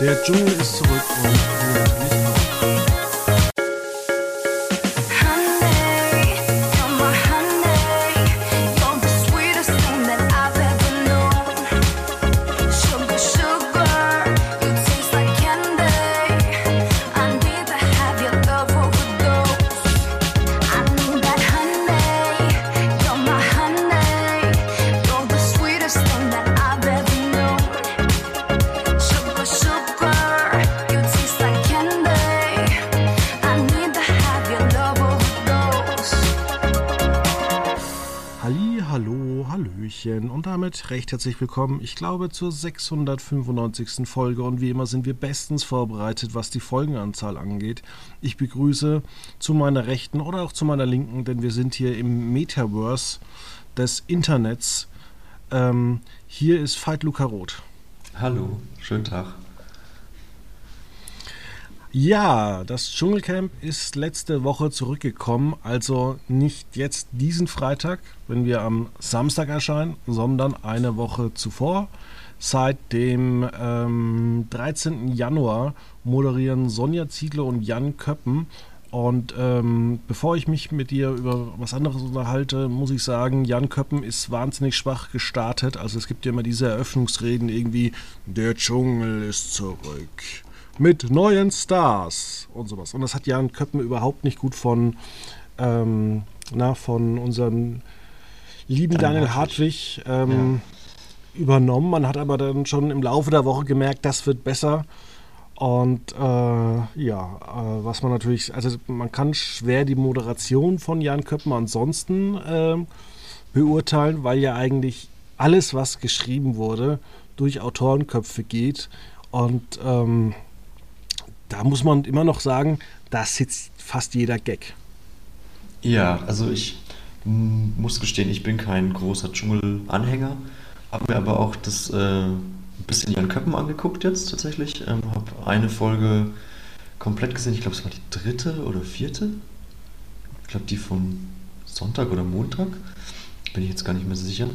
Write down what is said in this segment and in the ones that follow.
Der Dschungel ist zurück und wir natürlich recht herzlich willkommen, ich glaube, zur 695. Folge und wie immer sind wir bestens vorbereitet, was die Folgenanzahl angeht. Ich begrüße zu meiner rechten oder auch zu meiner linken, denn wir sind hier im Metaverse des Internets. Ähm, hier ist Veit Luca Roth. Hallo, schönen Tag. Ja, das Dschungelcamp ist letzte Woche zurückgekommen, also nicht jetzt diesen Freitag, wenn wir am Samstag erscheinen, sondern eine Woche zuvor. Seit dem ähm, 13. Januar moderieren Sonja Ziegler und Jan Köppen. Und ähm, bevor ich mich mit dir über was anderes unterhalte, muss ich sagen, Jan Köppen ist wahnsinnig schwach gestartet. Also es gibt ja immer diese Eröffnungsreden irgendwie, der Dschungel ist zurück mit neuen Stars und sowas. Und das hat Jan Köppen überhaupt nicht gut von, ähm, na, von unserem lieben Daniel Hartwig ähm, übernommen. Man hat aber dann schon im Laufe der Woche gemerkt, das wird besser. Und äh, ja, äh, was man natürlich, also man kann schwer die Moderation von Jan Köppen ansonsten ähm, beurteilen, weil ja eigentlich alles, was geschrieben wurde, durch Autorenköpfe geht. Und ähm, da muss man immer noch sagen, da sitzt fast jeder Gag. Ja, also ich muss gestehen, ich bin kein großer Dschungel-Anhänger, habe mir aber auch das äh, ein bisschen Jan Köppen angeguckt jetzt tatsächlich. Ähm, habe eine Folge komplett gesehen, ich glaube es war die dritte oder vierte. Ich glaube die vom Sonntag oder Montag, bin ich jetzt gar nicht mehr so sicher.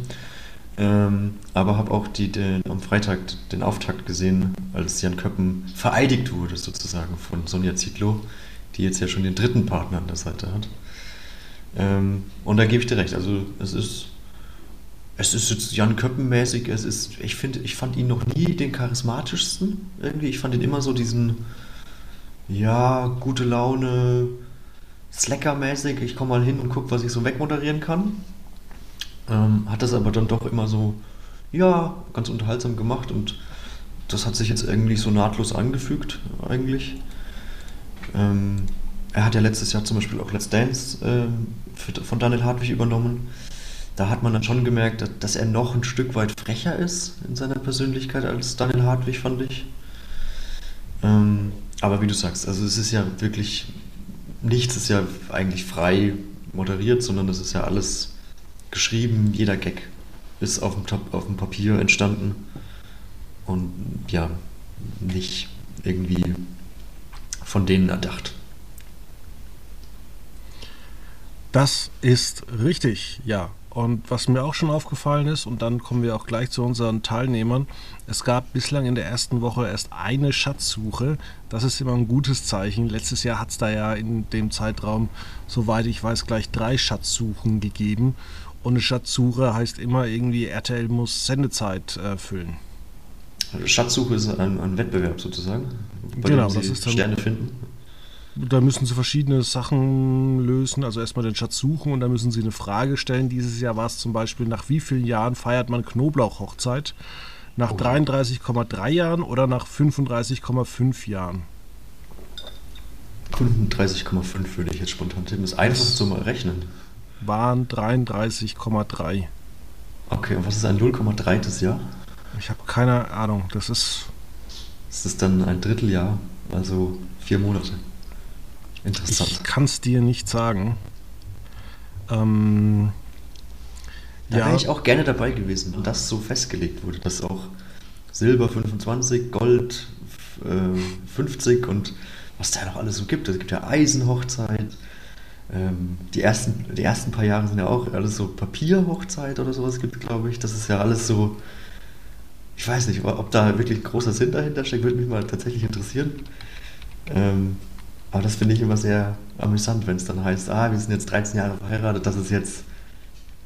Ähm, aber habe auch die, den, am Freitag den Auftakt gesehen, als Jan Köppen vereidigt wurde sozusagen von Sonja Zietlow, die jetzt ja schon den dritten Partner an der Seite hat. Ähm, und da gebe ich dir recht, also es ist, es ist jetzt Jan Köppen-mäßig, ich ich fand ihn noch nie den charismatischsten irgendwie, ich fand ihn immer so diesen, ja, gute Laune, Slacker-mäßig, ich komme mal hin und gucke, was ich so wegmoderieren kann. Ähm, hat das aber dann doch immer so, ja, ganz unterhaltsam gemacht und das hat sich jetzt irgendwie so nahtlos angefügt, eigentlich. Ähm, er hat ja letztes Jahr zum Beispiel auch Let's Dance ähm, für, von Daniel Hartwig übernommen. Da hat man dann schon gemerkt, dass, dass er noch ein Stück weit frecher ist in seiner Persönlichkeit als Daniel Hartwig, fand ich. Ähm, aber wie du sagst, also es ist ja wirklich, nichts ist ja eigentlich frei moderiert, sondern es ist ja alles geschrieben, jeder Gag ist auf dem, auf dem Papier entstanden und ja, nicht irgendwie von denen erdacht. Das ist richtig, ja. Und was mir auch schon aufgefallen ist, und dann kommen wir auch gleich zu unseren Teilnehmern, es gab bislang in der ersten Woche erst eine Schatzsuche. Das ist immer ein gutes Zeichen. Letztes Jahr hat es da ja in dem Zeitraum, soweit ich weiß, gleich drei Schatzsuchen gegeben. Und eine Schatzsuche heißt immer irgendwie, RTL muss Sendezeit äh, füllen. Schatzsuche ist ein, ein Wettbewerb sozusagen, bei Genau, dem das Sie ist dann- Sterne finden. Da müssen sie verschiedene Sachen lösen. Also erstmal den Schatz suchen und dann müssen sie eine Frage stellen. Dieses Jahr war es zum Beispiel, nach wie vielen Jahren feiert man Knoblauchhochzeit? Nach Oh. 33,3 Jahren oder nach 35,5 Jahren? 35,5 würde ich jetzt spontan tippen. Ist einfach zu mal rechnen. Waren 33,3. Okay, und was ist ein 0,3. Jahr? Ich habe keine Ahnung. Das ist Das ist dann ein Dritteljahr, also vier Monate. Ich Interessant. kann es dir nicht sagen. Ähm, Da ja, wäre ich auch gerne dabei gewesen, wenn das so festgelegt wurde, dass auch Silber 25, Gold äh, 50 und was da noch alles so gibt. Es gibt ja Eisenhochzeit. Ähm, die, ersten, die ersten paar Jahre sind ja auch alles so Papierhochzeit oder sowas gibt, glaube ich. Das ist ja alles so, ich weiß nicht, ob da wirklich großer Sinn dahinter steckt, würde mich mal tatsächlich interessieren. Ähm, aber das finde ich immer sehr amüsant, wenn es dann heißt, ah, wir sind jetzt 13 Jahre verheiratet, das ist jetzt,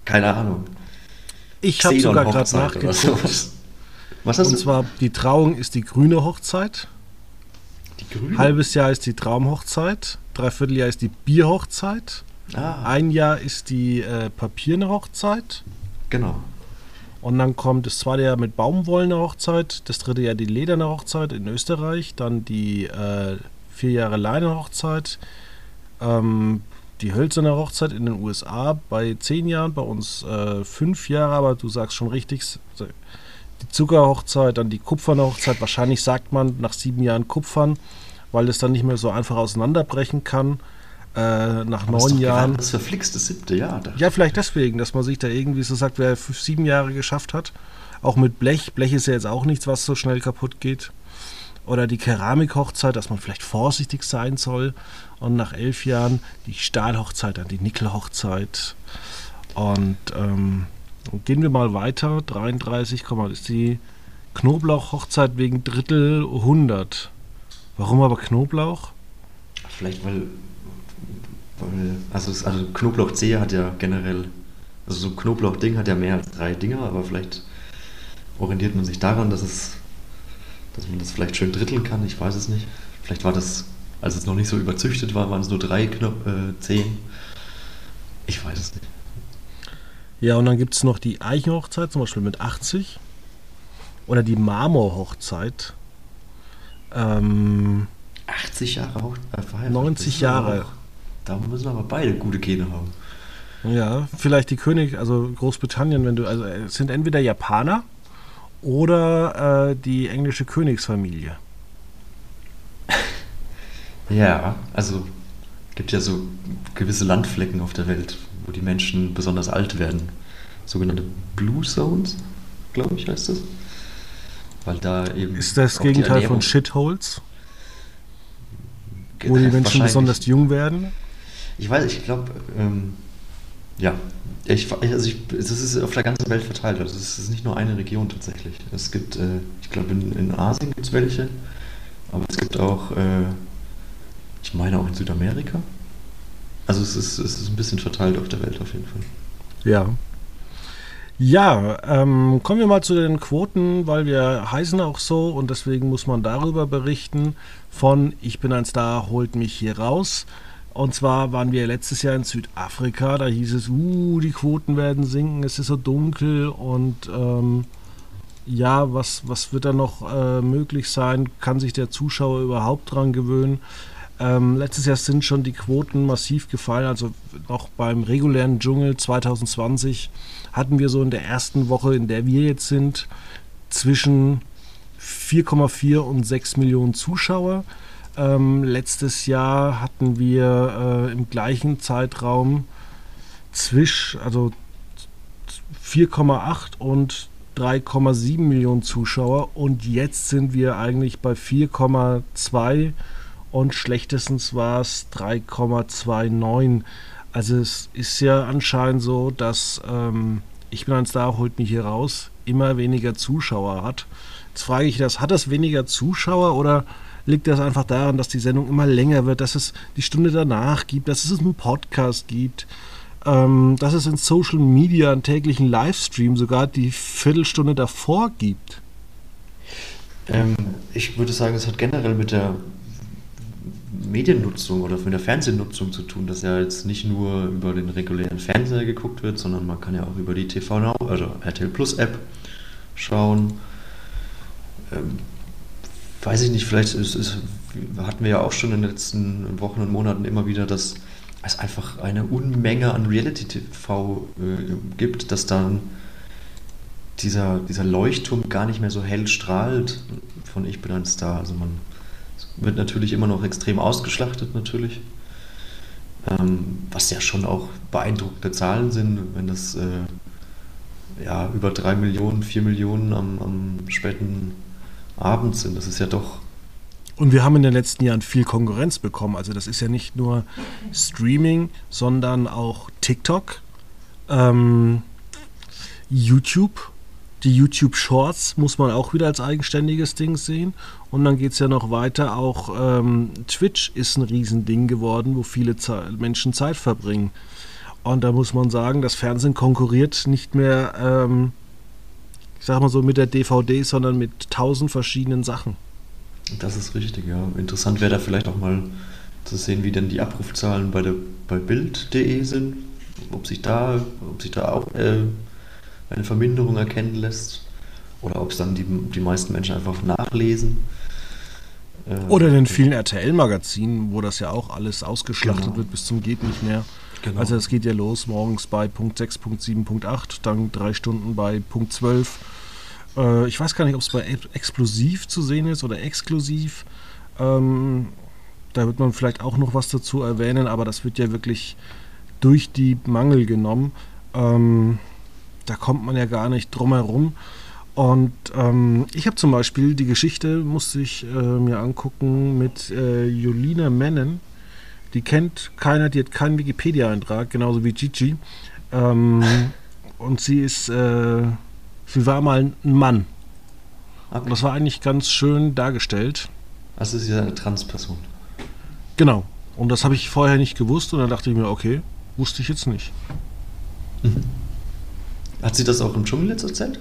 keine Ahnung, Ich habe sogar gerade nachgeguckt. sowas. Was hast Und du? zwar die Trauung ist die grüne Hochzeit, die Grüne? halbes Jahr ist die Traumhochzeit, dreiviertel ist die Bierhochzeit, Ah, ein Jahr ist die äh, papierne Hochzeit. Genau. und dann kommt das zweite Jahr mit Baumwollene Hochzeit, das dritte Jahr die lederne Hochzeit in Österreich, dann die äh, vier Jahre Leine Hochzeit, ähm, die hölzerne Hochzeit in den USA bei zehn Jahren, bei uns äh, fünf Jahre, aber du sagst schon richtig, die Zuckerhochzeit, dann die kupferne Hochzeit, wahrscheinlich sagt man nach sieben Jahren Kupfern, weil es dann nicht mehr so einfach auseinanderbrechen kann. Äh, nach Aber neun Jahren. Das verflixte siebte Jahr. Da. Ja, vielleicht deswegen, dass man sich da irgendwie so sagt, wer fünf, sieben Jahre geschafft hat. Auch mit Blech. Blech ist ja jetzt auch nichts, was so schnell kaputt geht. Oder die Keramikhochzeit, dass man vielleicht vorsichtig sein soll. Und nach elf Jahren die Stahlhochzeit, dann die Nickelhochzeit. Und ähm, gehen wir mal weiter. 33, Komma, ist die Knoblauchhochzeit wegen Drittel 100. Warum aber Knoblauch? Vielleicht, weil, weil also, es, also Knoblauchzehe hat ja generell, also so ein Knoblauchding hat ja mehr als drei Dinger, aber vielleicht orientiert man sich daran, dass es, dass man das vielleicht schön dritteln kann, ich weiß es nicht. Vielleicht war das, als es noch nicht so überzüchtet war, waren es nur drei Knop äh, Zehen. Ich weiß es nicht. Ja, und dann gibt es noch die Eichenhochzeit, zum Beispiel mit 80. Oder die Marmorhochzeit. Ähm, 80 Jahre auch äh, verheiratet. 90 Das ist aber Jahre. Auch, da müssen aber beide gute Gene haben. ja, vielleicht die König, also Großbritannien, wenn du, also es sind entweder Japaner oder äh, die englische Königsfamilie. Ja, also gibt ja so gewisse Landflecken auf der Welt, wo die Menschen besonders alt werden. Sogenannte Blue Zones, glaube ich, heißt das. Weil da eben. Ist das Gegenteil Ernährung- von Shitholes, wo die Menschen besonders jung werden? Ich weiß, ich glaube, ähm, ja. Ich, also ich, das ist auf der ganzen Welt verteilt. Also es ist nicht nur eine Region tatsächlich. Es gibt, äh, ich glaube, in, in Asien gibt es welche, aber es gibt auch, äh, ich meine auch in Südamerika. Also es ist, es ist ein bisschen verteilt auf der Welt auf jeden Fall. Ja. Ja, ähm, kommen wir mal zu den Quoten, weil wir heißen auch so und deswegen muss man darüber berichten von Ich bin ein Star, holt mich hier raus. Und zwar waren wir letztes Jahr in Südafrika, da hieß es, uh, die Quoten werden sinken, es ist so dunkel und ähm, ja, was, was wird da noch äh, möglich sein? Kann sich der Zuschauer überhaupt dran gewöhnen? Ähm, letztes Jahr sind schon die Quoten massiv gefallen, also noch beim regulären Dschungel 2020 hatten wir so in der ersten Woche, in der wir jetzt sind, zwischen 4,4 und 6 Millionen Zuschauer. Ähm, letztes Jahr hatten wir äh, im gleichen Zeitraum zwischen, also 4,8 und 3,7 Millionen Zuschauer und jetzt sind wir eigentlich bei 4,2 und schlechtestens war es 3,29. Also es ist ja anscheinend so, dass ähm, ich bin ein Star, holt mich hier raus, immer weniger Zuschauer hat. Jetzt frage ich das, hat das weniger Zuschauer oder liegt das einfach daran, dass die Sendung immer länger wird, dass es die Stunde danach gibt, dass es einen Podcast gibt, ähm, dass es in Social Media einen täglichen Livestream sogar die Viertelstunde davor gibt? Ähm, ich würde sagen, es hat generell mit der Mediennutzung oder mit der Fernsehnutzung zu tun, dass ja jetzt nicht nur über den regulären Fernseher geguckt wird, sondern man kann ja auch über die TV Now, also RTL Plus App schauen. Ähm, weiß ich nicht, vielleicht ist, ist, hatten wir ja auch schon in den letzten Wochen und Monaten immer wieder, dass es einfach eine Unmenge an Reality-TV äh, gibt, dass dann dieser, dieser Leuchtturm gar nicht mehr so hell strahlt von Ich bin ein Star. Also man wird natürlich immer noch extrem ausgeschlachtet natürlich. Ähm, was ja schon auch beeindruckende Zahlen sind, wenn das äh, ja, über drei Millionen, vier Millionen am, am späten Abend sind. Das ist ja doch Und wir haben in den letzten Jahren viel Konkurrenz bekommen. Also das ist ja nicht nur Streaming, sondern auch TikTok, ähm, YouTube, Die YouTube Shorts muss man auch wieder als eigenständiges Ding sehen. Und dann geht es ja noch weiter. Auch ähm, Twitch ist ein Riesending geworden, wo viele Ze Menschen Zeit verbringen. Und da muss man sagen, das Fernsehen konkurriert nicht mehr, ähm, ich sag mal so, mit der DVD, sondern mit tausend verschiedenen Sachen. Das ist richtig, ja. Interessant wäre da vielleicht auch mal zu sehen, wie denn die Abrufzahlen bei, bei Bild.de sind. Ob sich da, ob sich da auch äh, eine Verminderung erkennen lässt. Oder ob es dann die, die meisten Menschen einfach nachlesen. Äh, Oder in den vielen RTL-Magazinen, wo das ja auch alles ausgeschlachtet Genau. wird bis zum geht nicht mehr. Genau. Also es geht ja los morgens bei Punkt 6, Punkt 7, Punkt 8, dann drei Stunden bei Punkt 12. Äh, ich weiß gar nicht, ob es bei Ex- Explosiv zu sehen ist oder exklusiv. Ähm, da wird man vielleicht auch noch was dazu erwähnen, aber das wird ja wirklich durch die Mangel genommen. Ähm, da kommt man ja gar nicht drum herum. Und ähm, ich habe zum Beispiel die Geschichte, musste ich äh, mir angucken, mit äh, Julina Mennen. Die kennt keiner, die hat keinen Wikipedia-Eintrag, genauso wie Gigi. Ähm, und sie ist, äh, sie war mal ein Mann. Okay. Und das war eigentlich ganz schön dargestellt. Also sie ist eine Transperson. Genau. Und das habe ich vorher nicht gewusst und dann dachte ich mir, okay, wusste ich jetzt nicht. Hat sie das auch im Dschungel jetzt erzählt?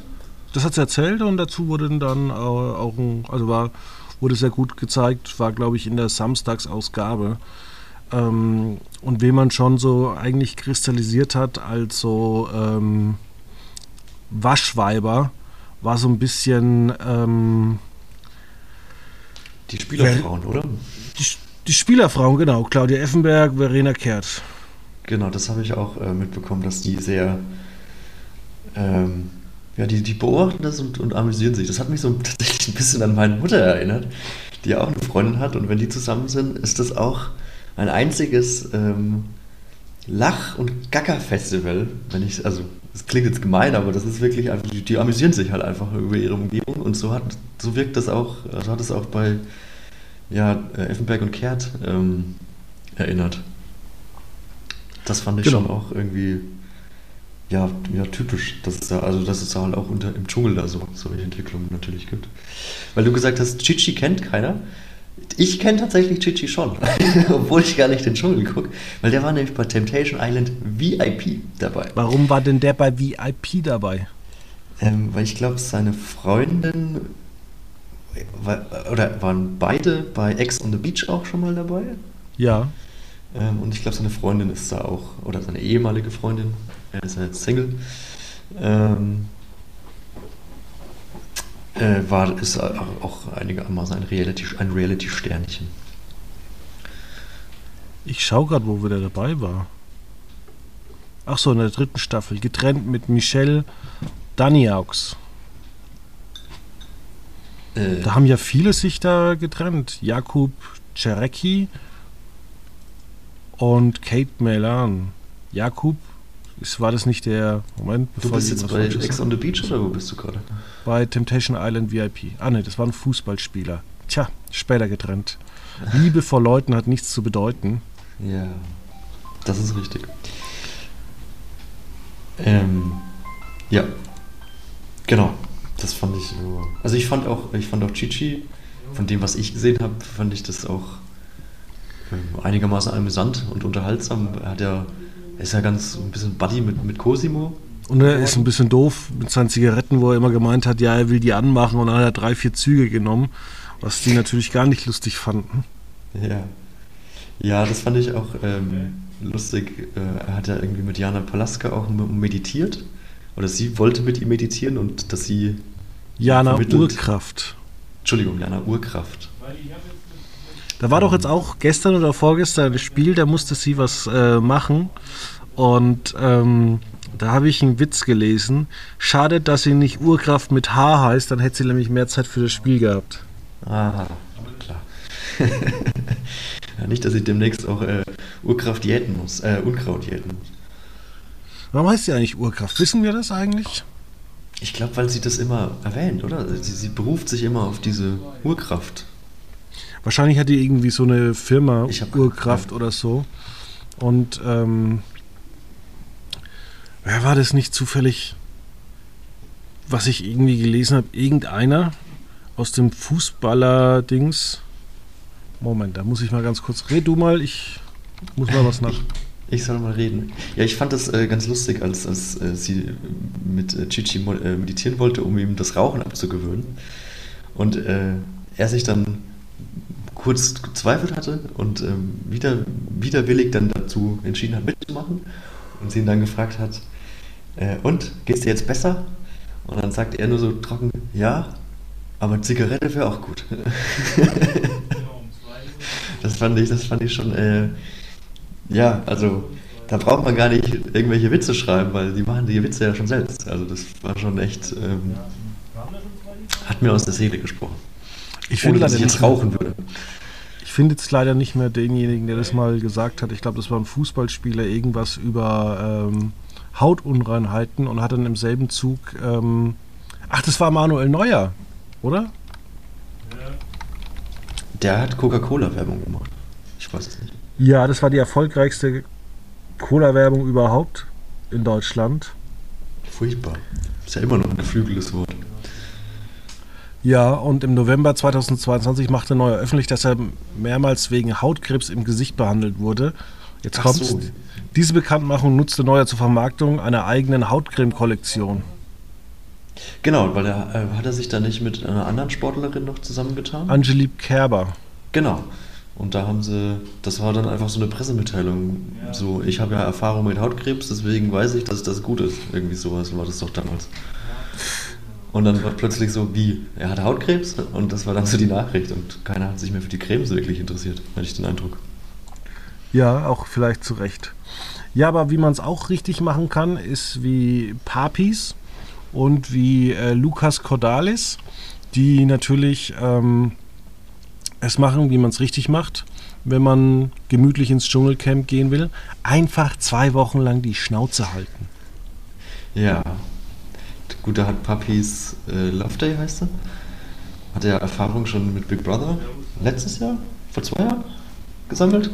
Das hat sie erzählt und dazu wurde dann auch ein, also war, wurde sehr gut gezeigt, war glaube ich in der Samstagsausgabe. Ähm, und wen man schon so eigentlich kristallisiert hat als so ähm, Waschweiber, war so ein bisschen ähm, Die Spielerfrauen, oder? die, die Spielerfrauen, genau, Claudia Effenberg, Verena Kehrt. Genau, das habe ich auch äh, mitbekommen, dass die sehr. Ähm, ja, die, die beobachten das und, und amüsieren sich. Das hat mich so tatsächlich ein bisschen an meine Mutter erinnert, die ja auch eine Freundin hat. Und wenn die zusammen sind, ist das auch ein einziges ähm, Lach- und Gacker-Festival. Wenn ich, also, das klingt jetzt gemein, aber das ist wirklich einfach, die, die amüsieren sich halt einfach über ihre Umgebung. Und so, hat, so wirkt das auch, so hat es auch bei ja, äh, Effenberg und Kehrt ähm, erinnert. Das fand ich Genau. schon auch irgendwie ja, ja typisch, dass es da, also dass es da halt auch unter, im Dschungel da so solche Entwicklungen natürlich gibt. Weil du gesagt hast, Chichi kennt keiner. Ich kenne tatsächlich Chichi schon, obwohl ich gar nicht den Dschungel gucke, weil der war nämlich bei Temptation Island VIP dabei. Warum war denn der bei VIP dabei? Ähm, weil ich glaube, seine Freundin war, oder waren beide bei Ex on the Beach auch schon mal dabei. Ja. Ähm, und ich glaube, seine Freundin ist da auch, oder seine ehemalige Freundin, er ist ja jetzt Single, ähm, äh, war, ist auch, einigermaßen ein Reality- ein Reality-Sternchen. Ich schaue gerade, wo der dabei war. Ach so, in der dritten Staffel. Getrennt mit Michelle Daniaux. Äh, Da haben ja viele sich da getrennt. Jakub Czerecki und Kate Melan. Jakub, ist, war das nicht der Moment, du bist jetzt bei Ex on the Beach oder wo bist du gerade? bei Temptation Island VIP. Ah ne, das war ein Fußballspieler. Tja, später getrennt. Liebe vor Leuten hat nichts zu bedeuten. Ja, das ist richtig. Ähm, ja, genau. Das fand ich so. Also ich fand auch, ich fand auch Chichi, von dem, was ich gesehen habe, fand ich das auch ähm, einigermaßen amüsant und unterhaltsam. Er hat ja, ist ja ganz ein bisschen Buddy mit, mit Cosimo. Und er ist ein bisschen doof mit seinen Zigaretten, wo er immer gemeint hat, ja, er will die anmachen und dann hat er drei, vier Züge genommen, was die natürlich gar nicht lustig fanden. Ja. Ja, das fand ich auch ähm, lustig. Äh, er hat ja irgendwie mit Jana Palaska auch meditiert. Oder sie wollte mit ihm meditieren und dass sie Jana. Urkraft. Entschuldigung, Jana Urkraft. Da war doch jetzt auch gestern oder vorgestern ein Spiel, da musste sie was äh, machen. Und ähm, da habe ich einen Witz gelesen. Schade, dass sie nicht Urkraft mit H heißt, dann hätte sie nämlich mehr Zeit für das Spiel gehabt. Ah, klar. ja, nicht, dass ich demnächst auch äh, Urkraft jäten muss, äh, Unkraut jäten muss. Warum heißt sie eigentlich Urkraft? Wissen wir das eigentlich? Ich glaube, weil sie das immer erwähnt, oder? Sie, sie beruft sich immer auf diese Urkraft. Wahrscheinlich hat die irgendwie so eine Firma, Urkraft oder so. Und ähm, wer war das nicht zufällig? was ich irgendwie gelesen habe, irgendeiner aus dem Fußballer-Dings. Moment, da muss ich mal ganz kurz. Red du mal, ich muss mal was nach. Ich soll mal reden. Ja, ich fand das äh, ganz lustig, als, als äh, sie mit äh, Chichi äh, meditieren wollte, um ihm das Rauchen abzugewöhnen. Und äh, er sich dann kurz gezweifelt hatte und ähm, wieder, widerwillig dann dazu entschieden hat, mitzumachen. Und sie ihn dann gefragt hat, äh, und, geht's dir jetzt besser? Und dann sagt er nur so trocken, ja, aber Zigarette wäre auch gut. das fand ich, das fand ich schon, äh, ja, also da braucht man gar nicht irgendwelche Witze schreiben, weil die machen die Witze ja schon selbst. Also das war schon echt, ähm, hat mir aus der Seele gesprochen. Ich Ohne finde dass ich jetzt rauchen würde. ich finde jetzt leider nicht mehr denjenigen, der das mal gesagt hat. Ich glaube, das war ein Fußballspieler, irgendwas über ähm, Hautunreinheiten und hat dann im selben Zug. Ähm, ach, das war Manuel Neuer, oder? Der hat Coca-Cola-Werbung gemacht. Ich weiß es nicht. Ja, das war die erfolgreichste Cola-Werbung überhaupt in Deutschland. Furchtbar. Ist ja immer noch ein geflügeltes Wort. Ja, und im November 2022 machte Neuer öffentlich, dass er mehrmals wegen Hautkrebs im Gesicht behandelt wurde. Jetzt Ach kommt's. so. Diese Bekanntmachung nutzte Neuer zur Vermarktung einer eigenen Hautcreme-Kollektion. Genau, weil er äh, hat er sich da nicht mit einer anderen Sportlerin noch zusammengetan? Angelique Kerber. Genau. Und da haben sie, das war dann einfach so eine Pressemitteilung. So, ich habe ja Erfahrung mit Hautkrebs, deswegen weiß ich, dass das gut ist. Irgendwie sowas war das doch damals. Und dann war plötzlich so, wie, er hat Hautkrebs? Und das war dann so die Nachricht. Und keiner hat sich mehr für die Cremes wirklich interessiert, hatte ich den Eindruck. Ja, auch vielleicht zu Recht. Ja, aber wie man es auch richtig machen kann, ist wie Papis und wie äh, Lukas Cordalis, die natürlich ähm, es machen, wie man es richtig macht, wenn man gemütlich ins Dschungelcamp gehen will. Einfach zwei Wochen lang die Schnauze halten. Ja. Gut, da hat Puppies äh, Love Day heißt er. Hat er Erfahrung schon mit Big Brother letztes Jahr, vor zwei Jahren gesammelt.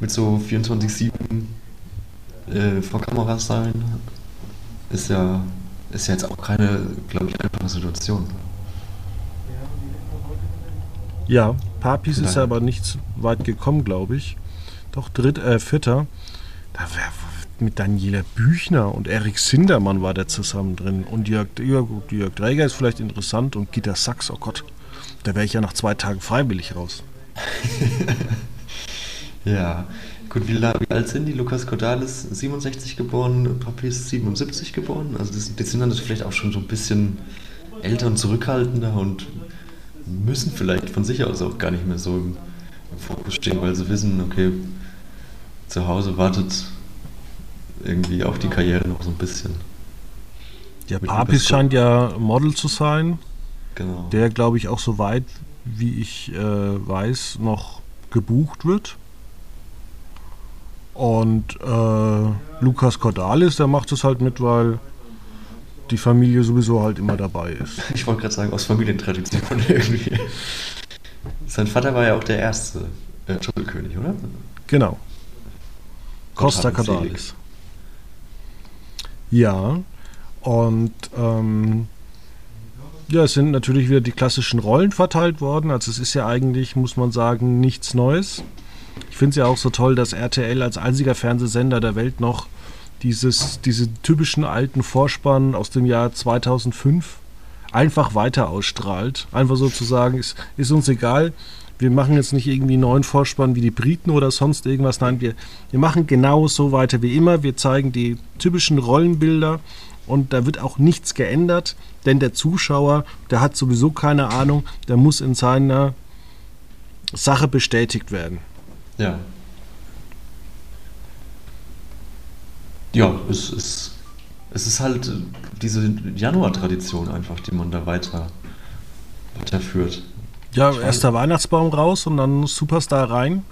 Mit so 24-7 äh, vor Kameras sein. Ist ja, ist ja jetzt auch keine, glaube ich, einfache Situation. Ja, Papis ist aber nicht so weit gekommen, glaube ich. Doch dritt, äh, vierter. Da wär, mit Daniela Büchner und Erik Sindermann war der zusammen drin. Und Jörg, gut, Jörg Dräger ist vielleicht interessant und Gitter Sachs, oh Gott. Da wäre ich ja nach zwei Tagen freiwillig raus. Ja. Gut, wie, la- wie alt sind die? Lukas Cordalis 67 geboren, Papis 77 geboren. Also das, die sind dann vielleicht auch schon so ein bisschen älter und zurückhaltender und müssen vielleicht von sich aus auch gar nicht mehr so im, im Fokus stehen, weil sie wissen, okay, zu Hause wartet irgendwie auch die Karriere noch so ein bisschen. Ja, Mit Papis Lukas scheint ja Model zu sein, Genau. der, glaube ich, auch so weit, wie ich äh, weiß, noch gebucht wird. Und äh, Lukas Cordalis, der macht es halt mit, weil die Familie sowieso halt immer dabei ist. Ich wollte gerade sagen, aus Familientradition irgendwie. Sein Vater war ja auch der erste äh, Dschungelkönig, oder? Genau. Costa. Cordalis. Ja, und ähm, ja, es sind natürlich wieder die klassischen Rollen verteilt worden. Also es ist ja eigentlich, muss man sagen, nichts Neues. Ich finde es ja auch so toll, dass RTL als einziger Fernsehsender der Welt noch dieses, diese typischen alten Vorspann aus dem Jahr 2005 einfach weiter ausstrahlt. Einfach sozusagen, ist, ist uns egal. Wir machen jetzt nicht irgendwie neuen Vorspann wie die Briten oder sonst irgendwas. Nein, wir, wir machen genau so weiter wie immer. Wir zeigen die typischen Rollenbilder und da wird auch nichts geändert, denn der Zuschauer, der hat sowieso keine Ahnung, der muss in seiner Sache bestätigt werden. Ja. Ja, es ist, es ist halt äh, diese Januar-Tradition einfach, die man da weiter, weiterführt. Ja, Ich weiß- erster Weihnachtsbaum raus und dann Superstar rein.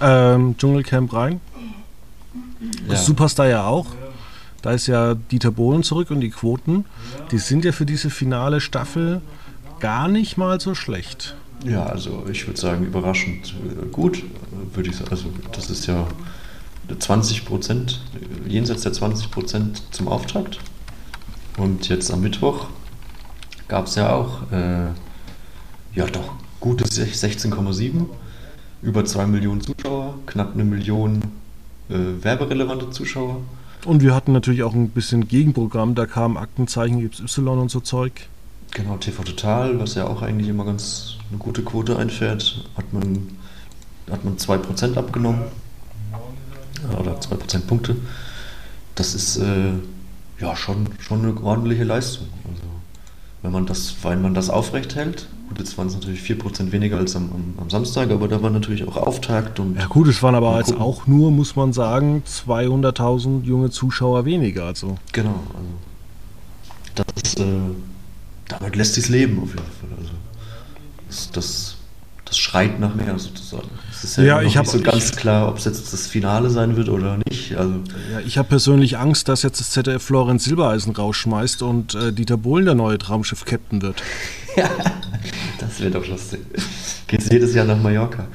Ähm, Dschungelcamp rein. Ja. Superstar ja auch. Da ist ja Dieter Bohlen zurück und die Quoten, die sind ja für diese finale Staffel gar nicht mal so schlecht. Ja, also ich würde sagen, überraschend äh, gut, äh, würde ich sagen. Also das ist ja 20 Prozent, jenseits der 20 Prozent zum Auftakt. Und jetzt am Mittwoch gab es ja auch, äh, ja doch, gute 16,7, über 2 Millionen Zuschauer, knapp eine Million äh, werberelevante Zuschauer. Und wir hatten natürlich auch ein bisschen Gegenprogramm, da kam Aktenzeichen XY und so Zeug. Genau, TV Total, was ja auch eigentlich immer ganz eine gute Quote einfährt, hat man, hat man 2% abgenommen. Oder 2 Prozentpunkte. Das ist äh, ja schon, schon eine ordentliche Leistung. Also, wenn man das, weil man das aufrecht hält, gut, jetzt waren es natürlich 4% weniger als am, am, am Samstag, aber da war natürlich auch Auftakt und Ja gut, es waren aber jetzt gucken. auch nur, muss man sagen, 200.000 junge Zuschauer weniger. Also Genau, also das, äh, damit lässt sich's leben auf jeden Fall. Also das, das, das schreit nach mehr sozusagen. Es ist ja, Ja, ich hab- nicht so ich- ganz klar, ob es jetzt das Finale sein wird oder nicht. Also ja, ich habe persönlich Angst, dass jetzt das ZDF Florenz Silbereisen rausschmeißt und äh, Dieter Bohlen der neue Traumschiff-Captain wird. das wäre doch lustig. Geht's jedes Jahr nach Mallorca.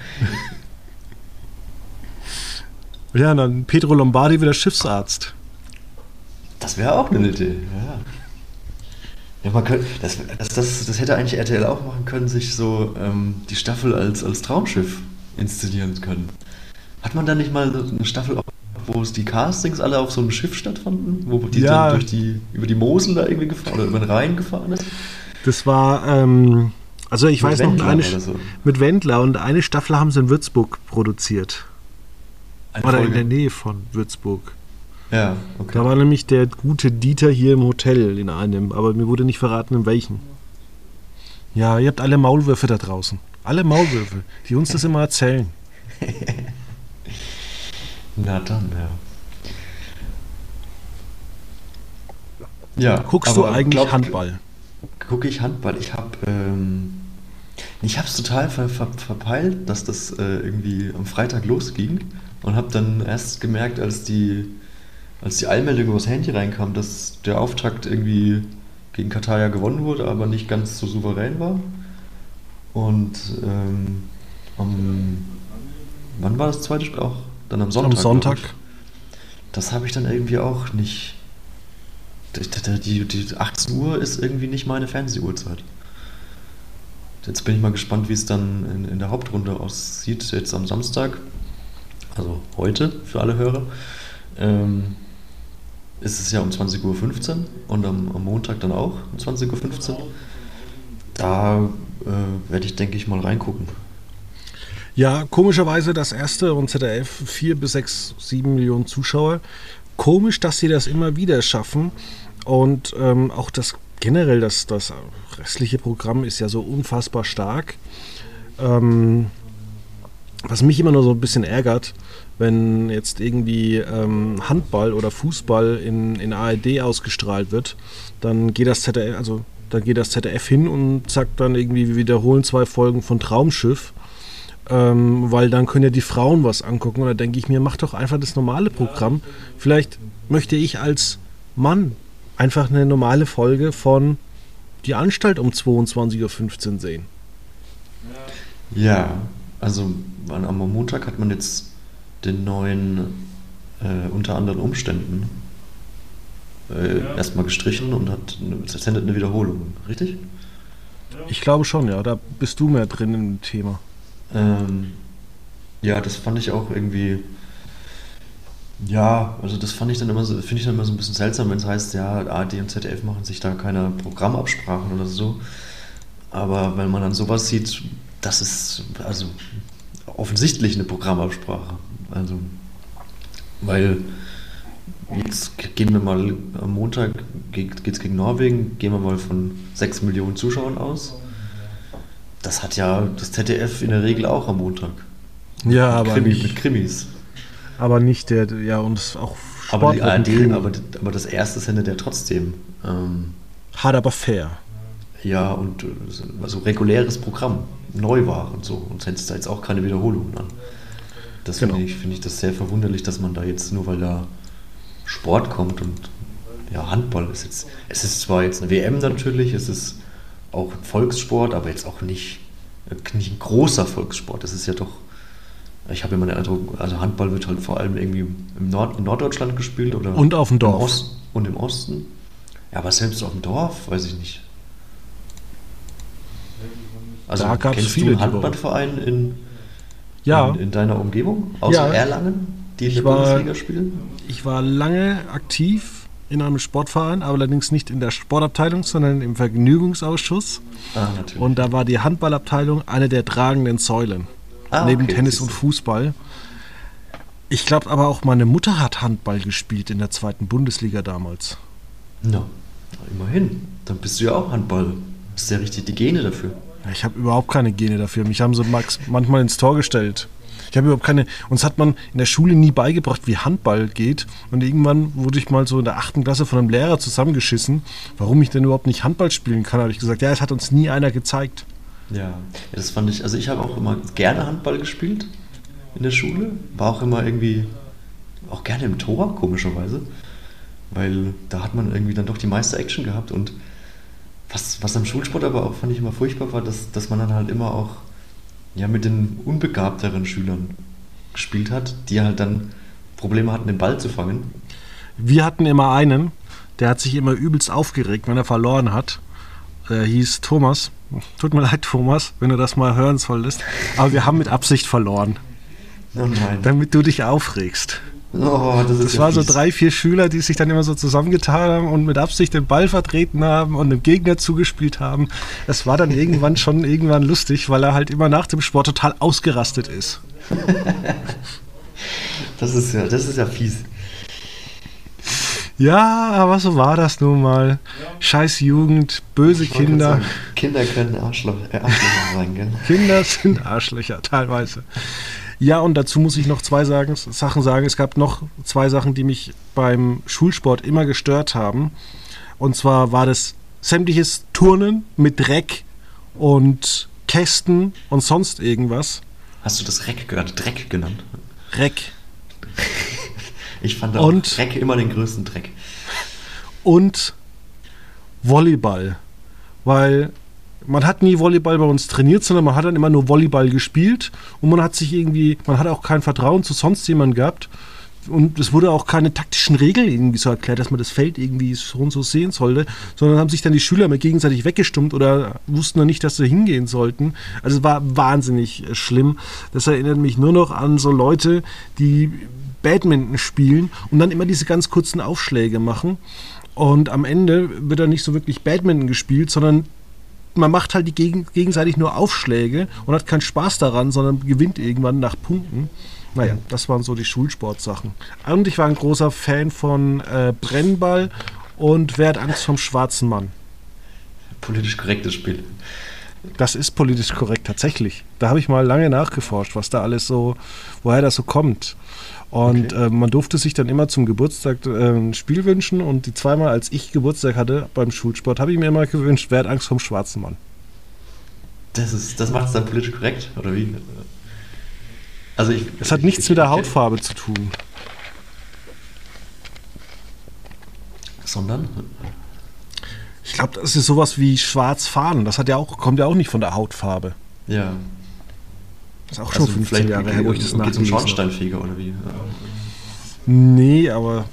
Ja, dann Pedro Lombardi wieder Schiffsarzt. Das wäre auch eine Idee. Ja. Ja, man könnte, das, das, das, das hätte eigentlich RTL auch machen können, sich so ähm, die Staffel als, als Traumschiff inszenieren können. Hat man da nicht mal eine Staffel, wo es die Castings alle auf so einem Schiff stattfanden? Wo die Ja. dann durch die, über die Mosel da irgendwie gefahren oder über den Rhein gefahren ist? Das war, ähm, also ich Mit weiß noch, Wendler eine, oder so. mit Wendler und eine Staffel haben sie in Würzburg produziert. Eine Oder in Folge. der Nähe von Würzburg. Ja, okay. Da war nämlich der gute Dieter hier im Hotel in einem, aber mir wurde nicht verraten, in welchem. Ja, ihr habt alle Maulwürfe da draußen. Alle Maulwürfe, die uns das immer erzählen. Na dann, ja. Ja. Guckst du eigentlich glaub- Handball? Gucke ich Handball. Ich habe ähm, ich habe es total ver, ver, verpeilt, dass das äh, irgendwie am Freitag losging und habe dann erst gemerkt, als die als die Allmeldung übers Handy reinkam, dass der Auftakt irgendwie gegen Katar ja gewonnen wurde, aber nicht ganz so souverän war. Und ähm, am wann war das zweite Spiel auch? Dann am Sonntag. Am Sonntag. Das habe ich dann irgendwie auch nicht. Die, die, die 18 Uhr ist irgendwie nicht meine Fernseh-Uhrzeit. Jetzt bin ich mal gespannt, wie es dann in, in der Hauptrunde aussieht, jetzt am Samstag. Also heute für alle Hörer. Ähm, ist es ja um 20.15 Uhr und am, am Montag dann auch um 20.15 Uhr. Da äh, werde ich, denke ich, mal reingucken. Ja, komischerweise das erste und ZDF 4 bis 6, 7 Millionen Zuschauer. Komisch, dass sie das immer wieder schaffen. Und ähm, auch das generell, das, das restliche Programm ist ja so unfassbar stark. Ähm, was mich immer nur so ein bisschen ärgert, wenn jetzt irgendwie ähm, Handball oder Fußball in, in ARD ausgestrahlt wird, dann geht das ZDF, also dann geht das ZDF hin und sagt dann irgendwie, wir wiederholen zwei Folgen von Traumschiff, ähm, weil dann können ja die Frauen was angucken. Und da denke ich mir, mach doch einfach das normale Programm. Vielleicht möchte ich als Mann einfach eine normale Folge von Die Anstalt um 22.15 Uhr sehen. Ja, also am Montag hat man jetzt den neuen äh, unter anderen Umständen äh, erstmal gestrichen und hat sendet eine Wiederholung, richtig? Ich glaube schon, ja. Da bist du mehr drin im Thema. Ähm, ja, das fand ich auch irgendwie. Ja, also das fand ich dann immer so, finde ich dann immer so ein bisschen seltsam, wenn es heißt, ja, ARD und ZDF machen sich da keine Programmabsprachen oder so. Aber wenn man dann sowas sieht, das ist also offensichtlich eine Programmabsprache. Also, weil jetzt gehen wir mal am Montag geht es gegen Norwegen, gehen wir mal von 6 Millionen Zuschauern aus. Das hat ja das ZDF in der Regel auch am Montag. Ja, aber Krimi, nicht, mit Krimis. aber nicht der, ja, und es auch Aber die ARD, aber, aber das erste sendet ja trotzdem. Ähm, Hart, aber fair. ja, und also reguläres Programm, Neuware und so. Und setzt da jetzt auch keine Wiederholungen an. Das Genau. finde ich, finde ich das sehr verwunderlich, dass man da jetzt, nur weil da Sport kommt und ja, Handball ist jetzt, es ist zwar jetzt eine WM natürlich, es ist auch ein Volkssport, aber jetzt auch nicht, nicht ein großer Volkssport. Es ist ja doch, ich habe immer den Eindruck, also Handball wird halt vor allem irgendwie im Nord, in Norddeutschland gespielt oder Und auf dem im Dorf. Osten und im Osten. Ja, aber selbst auf dem Dorf, weiß ich nicht. Also Da gab's kennst viele, du die bei einen uns- Handballverein in, Ja, in, in deiner Umgebung? Außer Ja. Erlangen, die in der war- Bundesliga spielen? ich war lange aktiv in einem Sportverein, aber allerdings nicht in der Sportabteilung, sondern im Vergnügungsausschuss. Ah, natürlich. Und da war die Handballabteilung eine der tragenden Säulen. Ah, neben okay, Tennis und. Fußball. Ich glaube aber auch, meine Mutter hat Handball gespielt in der zweiten Bundesliga damals. Na, immerhin. Dann bist du ja auch Handball. Hast ja richtig die Gene dafür. Ich habe überhaupt keine Gene dafür. Mich haben sie max manchmal ins Tor gestellt. Ich habe überhaupt keine. Uns hat man in der Schule nie beigebracht, wie Handball geht. Und irgendwann wurde ich mal so in der achten Klasse von einem Lehrer zusammengeschissen, warum ich denn überhaupt nicht Handball spielen kann. habe ich gesagt, ja, es hat uns nie einer gezeigt. Ja. ja, das fand ich, also ich habe auch immer gerne Handball gespielt in der Schule. War auch immer irgendwie, auch gerne im Tor, komischerweise. Weil da hat man irgendwie dann doch die meiste Action gehabt. Und was, was am Schulsport aber auch, fand ich immer furchtbar war, dass, dass man dann halt immer auch ja, mit den unbegabteren Schülern gespielt hat, die halt dann Probleme hatten, den Ball zu fangen. Wir hatten immer einen, der hat sich immer übelst aufgeregt, wenn er verloren hat. Er hieß Thomas. Tut mir leid, Thomas, wenn du das mal hören solltest. Aber wir haben mit Absicht verloren, Oh nein. damit du dich aufregst. Oh, das ist Es ja waren so fies. drei, vier Schüler, die sich dann immer so zusammengetan haben und mit Absicht den Ball vertreten haben und dem Gegner zugespielt haben. Das war dann irgendwann schon irgendwann lustig, weil er halt immer nach dem Sport total ausgerastet ist. Das ist ja, das ist ja fies. Ja, aber so war das nun mal. Scheiß Jugend, böse Kinder. sagen, Kinder können äh, Arschlöcher sein, gell? Kinder sind Arschlöcher, teilweise. Ja, und dazu muss ich noch zwei sagen, Sachen sagen. Es gab noch zwei Sachen, die mich beim Schulsport immer gestört haben. Und zwar war das sämtliches Turnen mit Dreck und Kästen und sonst irgendwas. Hast du das Reck gerade Dreck genannt? Dreck. Ich fand auch Und- Dreck immer den größten Dreck. Und Volleyball. Weil man hat nie Volleyball bei uns trainiert, sondern man hat dann immer nur Volleyball gespielt und man hat sich irgendwie, man hat auch kein Vertrauen zu sonst jemandem gehabt. Und es wurde auch keine taktischen Regeln irgendwie so erklärt, dass man das Feld irgendwie so und so sehen sollte, sondern haben sich dann die Schüler mal gegenseitig weggestummt oder wussten dann nicht, dass sie hingehen sollten. Also es war wahnsinnig äh, schlimm. Das erinnert mich nur noch an so Leute, die Badminton spielen und dann immer diese ganz kurzen Aufschläge machen. Und am Ende wird dann nicht so wirklich Badminton gespielt, sondern man macht halt die gegen, gegenseitig nur Aufschläge und hat keinen Spaß daran, sondern gewinnt irgendwann nach Punkten. Naja, das waren so die Schulsportsachen. Und ich war ein großer Fan von äh, Brennball und Wer hat Angst vom schwarzen Mann. Politisch korrektes Spiel. Das ist politisch korrekt, tatsächlich. Da habe ich mal lange nachgeforscht, was da alles so, woher das so kommt. Und Okay. äh, man durfte sich dann immer zum Geburtstag äh, ein Spiel wünschen. Und die zweimal, als ich Geburtstag hatte beim Schulsport, habe ich mir immer gewünscht, wer hat Angst vom schwarzen Mann. Das, ist, das macht es dann politisch korrekt, oder wie? Also ich, Es hat ich- nichts ich- mit der Hautfarbe zu tun. Sondern? Ich glaube, das ist sowas wie schwarz fahren. Das hat ja auch, kommt ja auch nicht von der Hautfarbe. Ja. Das ist auch schon 15 Jahre her, wo ich das um nachgelesen habe. Schornsteinfeger oder wie? Nee, aber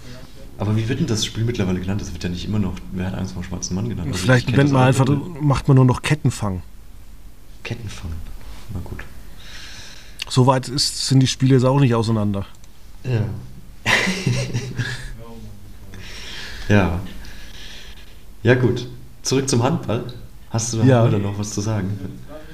Aber wie wird denn das Spiel mittlerweile genannt? Das wird ja nicht immer noch, wer hat Angst vor dem schwarzen Mann genannt? Also vielleicht nennt man einfach, macht man nur noch Kettenfang. Kettenfang. Na gut. Soweit ist, sind die Spiele jetzt auch nicht auseinander. Ja. ja. Ja gut. Zurück zum Handball. Hast du da Ja. noch was zu sagen?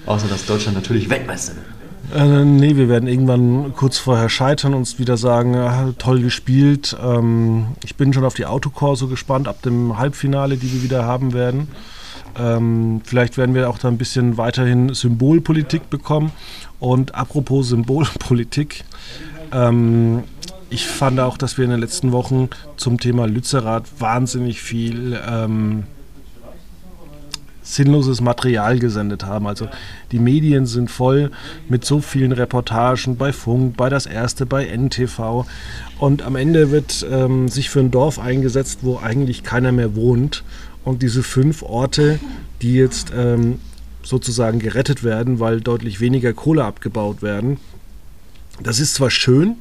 Außer dass Deutschland natürlich Weltmeister wird. Äh, nee, wir werden irgendwann kurz vorher scheitern und uns wieder sagen, ah, toll gespielt. Ähm, ich bin schon auf die Autokorso gespannt, ab dem Halbfinale, die wir wieder haben werden. Ähm, vielleicht werden wir auch da ein bisschen weiterhin Symbolpolitik bekommen. Und apropos Symbolpolitik, ähm, ich fand auch, dass wir in den letzten Wochen zum Thema Lützerath wahnsinnig viel ähm, sinnloses Material gesendet haben. Also die Medien sind voll mit so vielen Reportagen bei Funk, bei das Erste, bei NTV. Und am Ende wird ähm, sich für ein Dorf eingesetzt, wo eigentlich keiner mehr wohnt. Und diese fünf Orte, die jetzt ähm, sozusagen gerettet werden, weil deutlich weniger Kohle abgebaut werden, das ist zwar schön,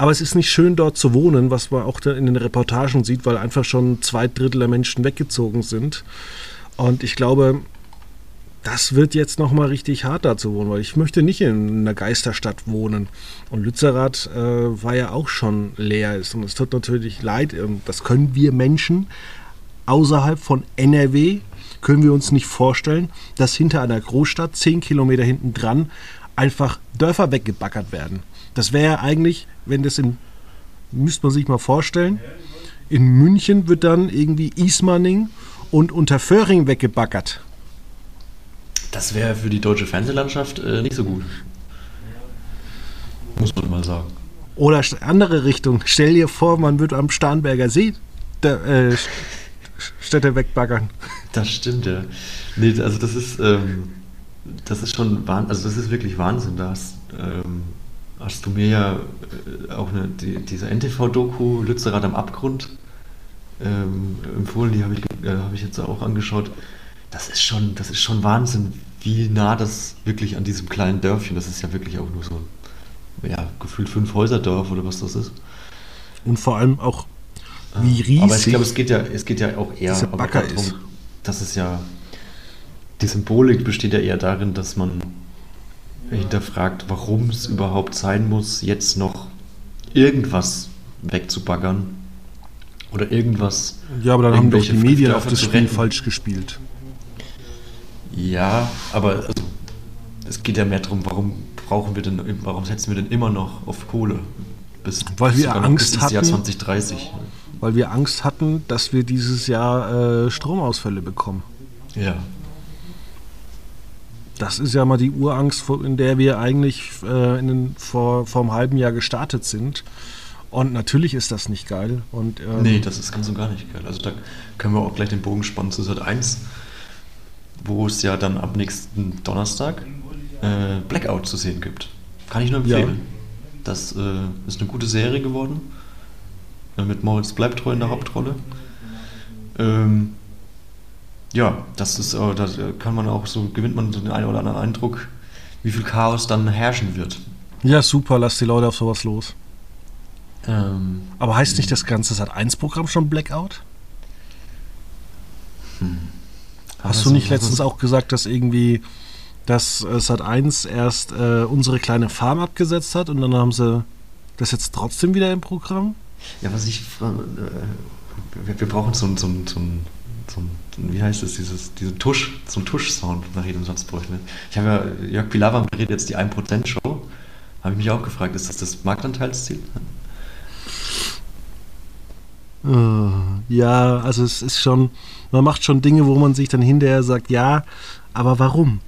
Aber es ist nicht schön, dort zu wohnen, was man auch in den Reportagen sieht, weil einfach schon zwei Drittel der Menschen weggezogen sind. Und ich glaube, das wird jetzt nochmal richtig hart da zu wohnen, weil ich möchte nicht in einer Geisterstadt wohnen. Und Lützerath äh, war ja auch schon leer ist. Und es tut natürlich leid, ähm, das können wir Menschen außerhalb von NRW, können wir uns nicht vorstellen, dass hinter einer Großstadt, zehn Kilometer hinten dran, einfach Dörfer weggebaggert werden. Das wäre ja eigentlich, wenn das in, müsste man sich mal vorstellen, in München wird dann irgendwie Ismaning und Unterföhring weggebaggert. Das wäre für die deutsche Fernsehlandschaft äh, nicht so gut. Muss man mal sagen. Oder andere Richtung. Stell dir vor, man würde am Starnberger See der, äh, Städte wegbaggern. Das stimmt, ja. Nee, also das ist, ähm, das ist schon Wahnsinn, also das ist wirklich Wahnsinn. Da hast, ähm, hast du mir ja äh, auch eine, die, diese NTV-Doku Lützerath am Abgrund ähm, empfohlen, die habe ich, äh, hab ich jetzt auch angeschaut. Das ist schon, das ist schon Wahnsinn, wie nah das wirklich an diesem kleinen Dörfchen, das ist ja wirklich auch nur so ein, ja, gefühlt fünf Häuserdorf oder was das ist. Und vor allem auch, wie riesig. Aber ich glaube, es geht ja, es geht ja auch eher aber Bagger darum, ist. dass es ja die Symbolik besteht ja eher darin, dass man hinterfragt, warum es überhaupt sein muss, jetzt noch irgendwas wegzubaggern oder irgendwas. ja, aber dann haben doch die Medien auch das Spiel falsch gespielt. Ja, aber also, es geht ja mehr darum, warum brauchen wir denn, warum setzen wir denn immer noch auf Kohle? Bis, Weil wir Angst bis ins Jahr hatten. 2030. Weil wir Angst hatten, dass wir dieses Jahr äh, Stromausfälle bekommen. Ja. Das ist ja mal die Urangst, in der wir eigentlich äh, in den, vor, vor einem halben Jahr gestartet sind. Und natürlich ist das nicht geil. Und, ähm, Nee, das ist ganz und gar nicht geil. Also da können wir auch gleich den Bogen spannen zu Sat 1, wo es ja dann ab nächsten Donnerstag äh, Blackout zu sehen gibt. Kann ich nur empfehlen. Ja. Das äh, ist eine gute Serie geworden. Äh, mit Moritz Bleibtreu in der Hauptrolle. Ähm, ja, das ist, äh, da kann man auch so, gewinnt man so den einen oder anderen Eindruck, wie viel Chaos dann herrschen wird. ja, super, lass die Leute auf sowas los. Ähm, Aber heißt nicht das ganze Sat1-Programm schon Blackout? Hast du nicht letztens auch gesagt, dass irgendwie dass äh, Sat1 erst äh, unsere kleine Farm abgesetzt hat und dann haben sie das jetzt trotzdem wieder im Programm? Ja, was ich äh, wir, wir brauchen so ein, so ein, so ein, so ein wie heißt es, dieses, diesen Tusch, so ein Tusch-Sound nach jedem Satz bräuchte. Ich habe ja, Jörg Pilawa moderiert jetzt die 1%-Show. Habe ich mich auch gefragt, ist das das Marktanteilsziel? Äh, ja, also es ist schon, man macht schon Dinge, wo man sich dann hinterher sagt, ja, aber warum?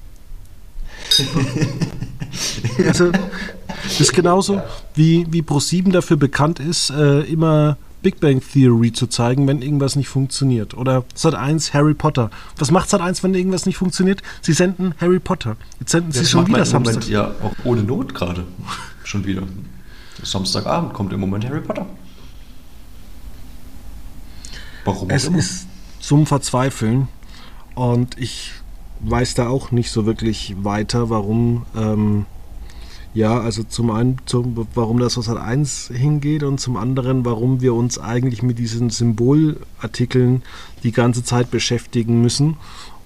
also, das ist genauso wie, wie Pro7 dafür bekannt ist, äh, immer Big Bang Theory zu zeigen, wenn irgendwas nicht funktioniert. Oder Sat1 Harry Potter. Was macht Sat1, wenn irgendwas nicht funktioniert? Sie senden Harry Potter. Jetzt senden sie schon wieder im Moment Samstag. ja auch ohne Not gerade. Schon wieder. Samstagabend kommt im Moment Harry Potter. Warum Es immer. ist zum Verzweifeln und ich weiß da auch nicht so wirklich weiter, warum. Ähm, ja, also zum einen, zum, warum das aus Sat 1 hingeht und zum anderen, warum wir uns eigentlich mit diesen Symbolartikeln die ganze Zeit beschäftigen müssen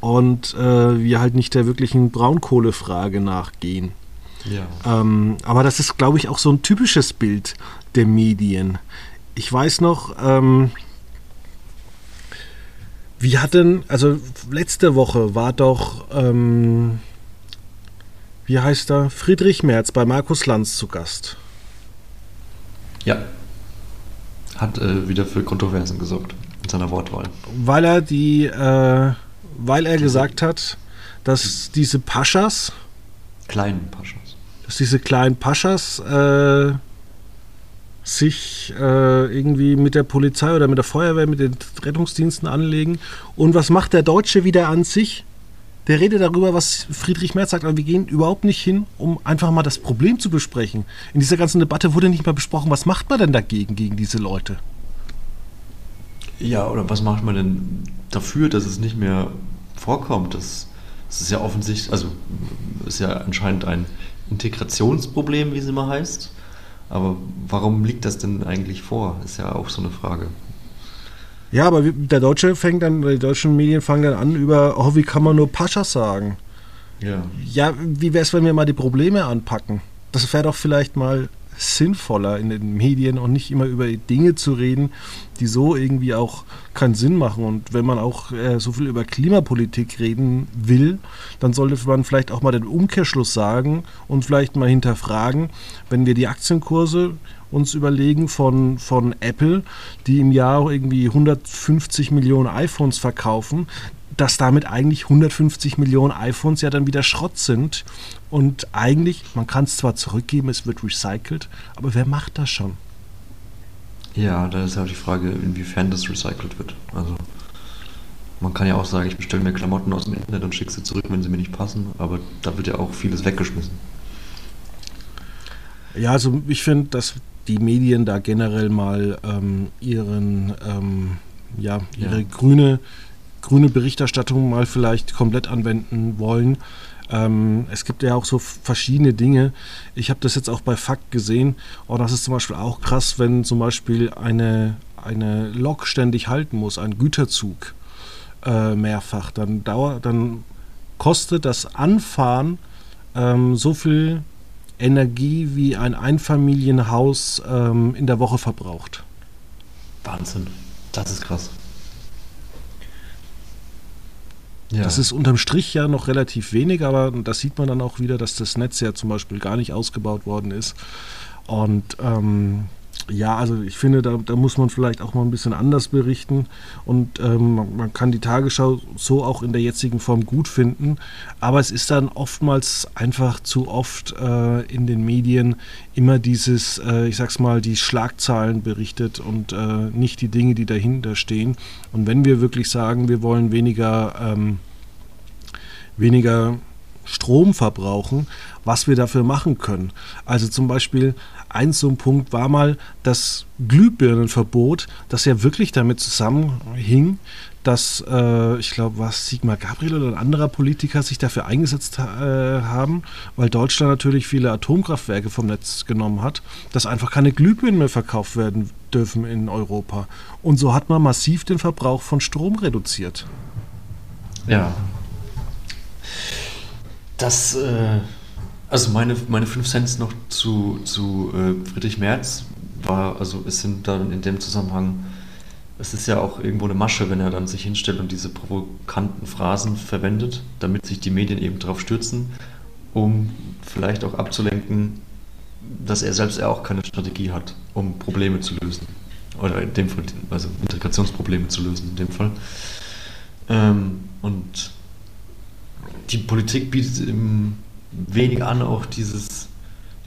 und äh, wir halt nicht der wirklichen Braunkohlefrage nachgehen. ja. Ähm, aber das ist, glaube ich, auch so ein typisches Bild der Medien. Ich weiß noch, ähm, wie hat denn, also letzte Woche war doch, ähm, wie heißt er, Friedrich Merz bei Markus Lanz zu Gast. ja. Hat äh, wieder für Kontroversen gesorgt in seiner Wortwahl. Weil er die, äh, weil er gesagt hat, dass diese Paschas, Kleinen Paschas. dass diese kleinen Paschas äh, sich äh, irgendwie mit der Polizei oder mit der Feuerwehr, mit den Rettungsdiensten anlegen. Und was macht der Deutsche wieder an sich? Der redet darüber, was Friedrich Merz sagt, aber wir gehen überhaupt nicht hin, um einfach mal das Problem zu besprechen. In dieser ganzen Debatte wurde nicht mal besprochen, was macht man denn dagegen, gegen diese Leute? Ja, oder was macht man denn dafür, dass es nicht mehr vorkommt? Das, das ist ja offensichtlich, also ist ja anscheinend ein Integrationsproblem, wie es immer heißt. Aber warum liegt das denn eigentlich vor? Ist ja auch so eine Frage. Ja, aber der Deutsche fängt dann, die deutschen Medien fangen dann an über, oh, wie kann man nur Paschas sagen? Ja. Ja, wie wäre es, wenn wir mal die Probleme anpacken? Das wäre doch vielleicht mal sinnvoller in den Medien und nicht immer über Dinge zu reden, die so irgendwie auch keinen Sinn machen. Und wenn man auch äh, so viel über Klimapolitik reden will, dann sollte man vielleicht auch mal den Umkehrschluss sagen und vielleicht mal hinterfragen, wenn wir die Aktienkurse uns überlegen von, von Apple, die im Jahr irgendwie 150 Millionen iPhones verkaufen, dass damit eigentlich 150 Millionen iPhones ja dann wieder Schrott sind. Und eigentlich, man kann es zwar zurückgeben, es wird recycelt, aber wer macht das schon? Ja, da ist ja auch die Frage, inwiefern das recycelt wird. Also man kann ja auch sagen, ich bestelle mir Klamotten aus dem Internet und schicke sie zurück, wenn sie mir nicht passen, aber da wird ja auch vieles weggeschmissen. Ja, also ich finde, dass die Medien da generell mal ähm, ihren, ähm, ja, ihre Ja. grüne, grüne Berichterstattung mal vielleicht komplett anwenden wollen. Ähm, es gibt ja auch so verschiedene Dinge. Ich habe das jetzt auch bei Fakt gesehen. Und das ist zum Beispiel auch krass, wenn zum Beispiel eine, eine Lok ständig halten muss, ein Güterzug äh, mehrfach, dann dauert, dann kostet das Anfahren ähm, so viel Energie wie ein Einfamilienhaus ähm, in der Woche verbraucht. Wahnsinn. Das ist krass. Ja. Das ist unterm Strich ja noch relativ wenig, aber das sieht man dann auch wieder, dass das Netz ja zum Beispiel gar nicht ausgebaut worden ist. Und ähm, ja, also ich finde, da, da muss man vielleicht auch mal ein bisschen anders berichten und ähm, man- kann die Tagesschau so auch in der jetzigen Form gut finden, aber es ist dann oftmals einfach zu oft äh, in den Medien immer dieses, äh, ich sag's mal, die Schlagzahlen berichtet und äh, nicht die Dinge, die dahinter stehen. Und wenn wir wirklich sagen, wir wollen weniger, ähm, weniger Strom verbrauchen, was wir dafür machen können. Also zum Beispiel ein so ein Punkt war mal das Glühbirnenverbot, das ja wirklich damit zusammenhing, dass, äh, ich glaube, was Sigmar Gabriel oder ein anderer Politiker sich dafür eingesetzt ha äh, haben, weil Deutschland natürlich viele Atomkraftwerke vom Netz genommen hat, dass einfach keine Glühbirnen mehr verkauft werden dürfen in Europa. Und so hat man massiv den Verbrauch von Strom reduziert. Ja. Das, äh, also meine, meine 5 Cent noch zu, zu äh, Friedrich Merz war, also es sind dann in dem Zusammenhang, es ist ja auch irgendwo eine Masche, wenn er dann sich hinstellt und diese provokanten Phrasen verwendet, damit sich die Medien eben drauf stürzen, um vielleicht auch abzulenken, dass er selbst auch keine Strategie hat, um Probleme zu lösen. Oder in dem Fall, also Integrationsprobleme zu lösen in dem Fall. Ähm, und die Politik bietet ihm wenig an, auch dieses,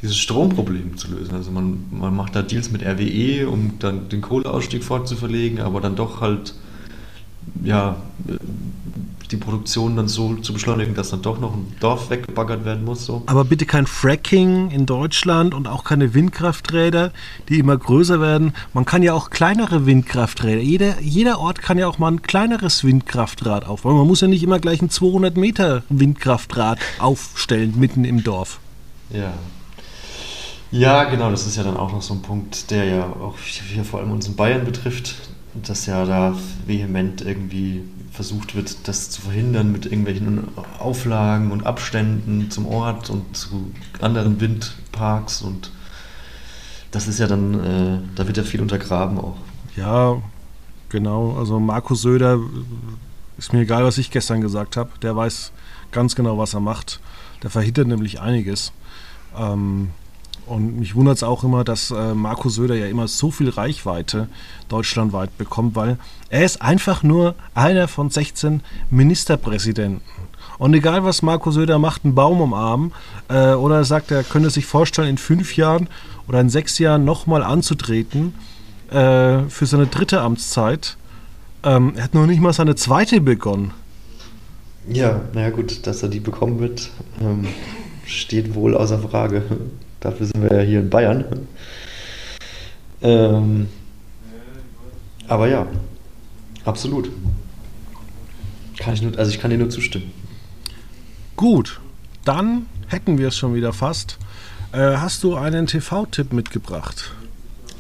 dieses Stromproblem zu lösen. Also man, man macht da Deals mit RWE, um dann den Kohleausstieg fortzuverlegen, aber dann doch halt ja, die Produktion dann so zu beschleunigen, dass dann doch noch ein Dorf weggebaggert werden muss. So. Aber bitte kein Fracking in Deutschland und auch keine Windkrafträder, die immer größer werden. Man kann ja auch kleinere Windkrafträder. Jeder, jeder Ort kann ja auch mal ein kleineres Windkraftrad aufbauen. Man muss ja nicht immer gleich ein 200 Meter Windkraftrad aufstellen mitten im Dorf. Ja. Ja, genau, das ist ja dann auch noch so ein Punkt, der ja auch hier vor allem uns in Bayern betrifft, dass ja da vehement irgendwie versucht wird, das zu verhindern mit irgendwelchen Auflagen und Abständen zum Ort und zu anderen Windparks und das ist ja dann, äh, da wird ja viel untergraben auch. Ja, genau. Also Markus Söder, ist mir egal, was ich gestern gesagt habe. Der weiß ganz genau, was er macht. Der verhindert nämlich einiges. Ähm, und mich wundert es auch immer, dass äh, Markus Söder ja immer so viel Reichweite deutschlandweit bekommt, weil er ist einfach nur einer von 16 Ministerpräsidenten. Und egal, was Markus Söder macht, einen Baum umarmen äh, oder er sagt, er könnte sich vorstellen, in fünf Jahren oder in sechs Jahren nochmal anzutreten äh, für seine dritte Amtszeit. Ähm, er hat noch nicht mal seine zweite begonnen. Ja, naja gut, dass er die bekommen wird, ähm, steht wohl außer Frage. Dafür sind wir ja hier in Bayern. Ähm, aber ja, absolut. Kann ich nur, also ich kann dir nur zustimmen. Gut, dann hätten wir es schon wieder fast. Äh, hast du einen TV-Tipp mitgebracht?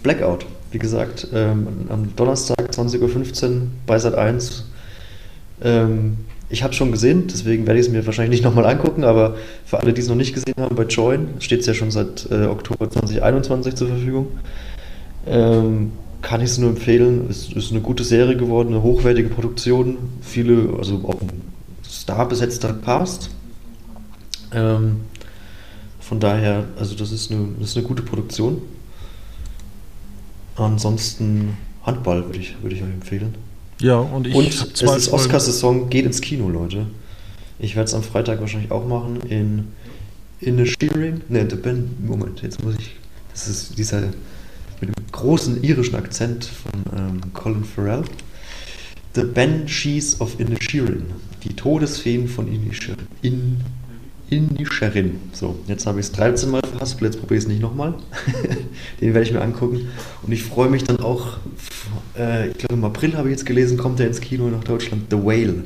Blackout, wie gesagt, ähm, am Donnerstag 20.15 Uhr bei Sat1. Ähm, ich habe es schon gesehen, deswegen werde ich es mir wahrscheinlich nicht nochmal angucken, aber für alle, die es noch nicht gesehen haben, bei Join steht es ja schon seit äh, Oktober 2021 zur Verfügung. Ähm, kann ich es nur empfehlen. Es ist eine gute Serie geworden, eine hochwertige Produktion, viele, also auch ein Star besetzter Cast. Ähm, von daher, also das ist eine, das ist eine gute Produktion. Ansonsten Handball würde ich, würde ich euch empfehlen. Ja, und ich Und es ist Oscar-Saison, geht ins Kino, Leute. Ich werde es am Freitag wahrscheinlich auch machen in in the Shearing. Ne, the Ben. Moment, jetzt muss ich. Das ist dieser mit dem großen irischen Akzent von ähm, Colin Farrell. The Banshees of Inisherin. Die Todesfeen von Inisherin. In, Inisherin. So, jetzt habe ich es 13 Mal verhaspelt, jetzt probiere ich es nicht nochmal. Den werde ich mir angucken. Und ich freue mich dann auch, äh, ich glaube im April habe ich jetzt gelesen, kommt er ins Kino nach Deutschland, The Whale.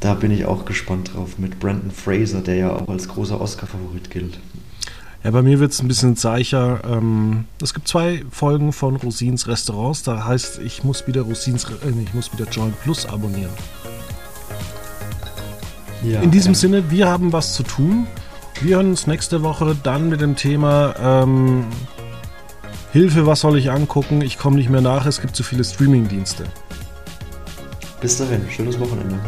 Da bin ich auch gespannt drauf mit Brandon Fraser, der ja auch als großer Oscar-Favorit gilt. Ja, bei mir wird es ein bisschen zeicher. Ähm, es gibt zwei Folgen von Rosins Restaurants. Da heißt, ich muss wieder Rosins, äh, ich muss wieder Joint Plus abonnieren. Ja, In diesem ja. Sinne, wir haben was zu tun. Wir hören uns nächste Woche dann mit dem Thema ähm, Hilfe, was soll ich angucken? Ich komme nicht mehr nach, es gibt zu viele Streaming-Dienste. Bis dahin, schönes Wochenende.